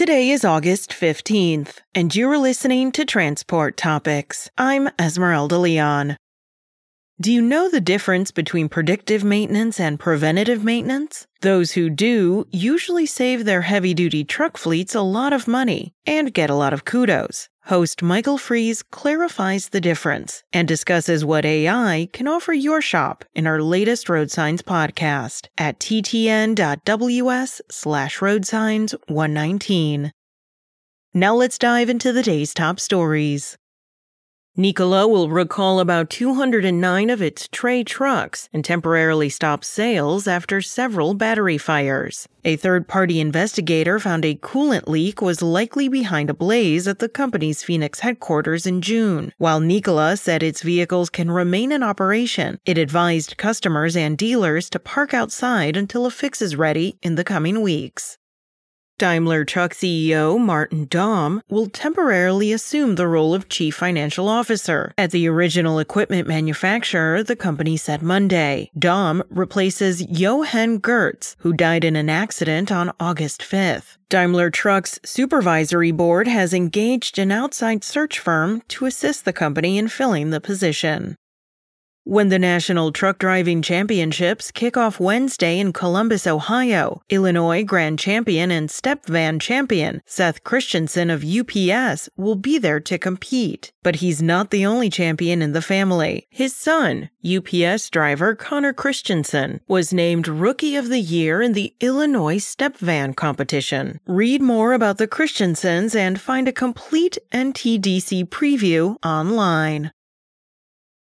Today is August 15th, and you're listening to Transport Topics. I'm Esmeralda Leon. Do you know the difference between predictive maintenance and preventative maintenance? Those who do usually save their heavy duty truck fleets a lot of money and get a lot of kudos. Host Michael Fries clarifies the difference and discusses what AI can offer your shop in our latest Road Signs podcast at ttn.ws slash roadsigns 119. Now let's dive into the day's top stories. Nikola will recall about 209 of its Tre trucks and temporarily stop sales after several battery fires. A third party investigator found a coolant leak was likely behind a blaze at the company's Phoenix headquarters in June. While Nikola said its vehicles can remain in operation, it advised customers and dealers to park outside until a fix is ready in the coming weeks. Daimler Truck CEO Martin Daum will temporarily assume the role of chief financial officer. At the original equipment manufacturer, the company said Monday. Daum replaces Jochen Goetz, who died in an accident on August 5th. Daimler Truck's supervisory board has engaged an outside search firm to assist the company in filling the position. When the National Truck Driving Championships kick off Wednesday in Columbus, Ohio, Illinois Grand Champion and Step Van Champion Seth Christensen of UPS will be there to compete. But he's not the only champion in the family. His son, UPS driver Connor Christensen, was named Rookie of the Year in the Illinois Step Van competition. Read more about the Christensens and find a complete NTDC preview online.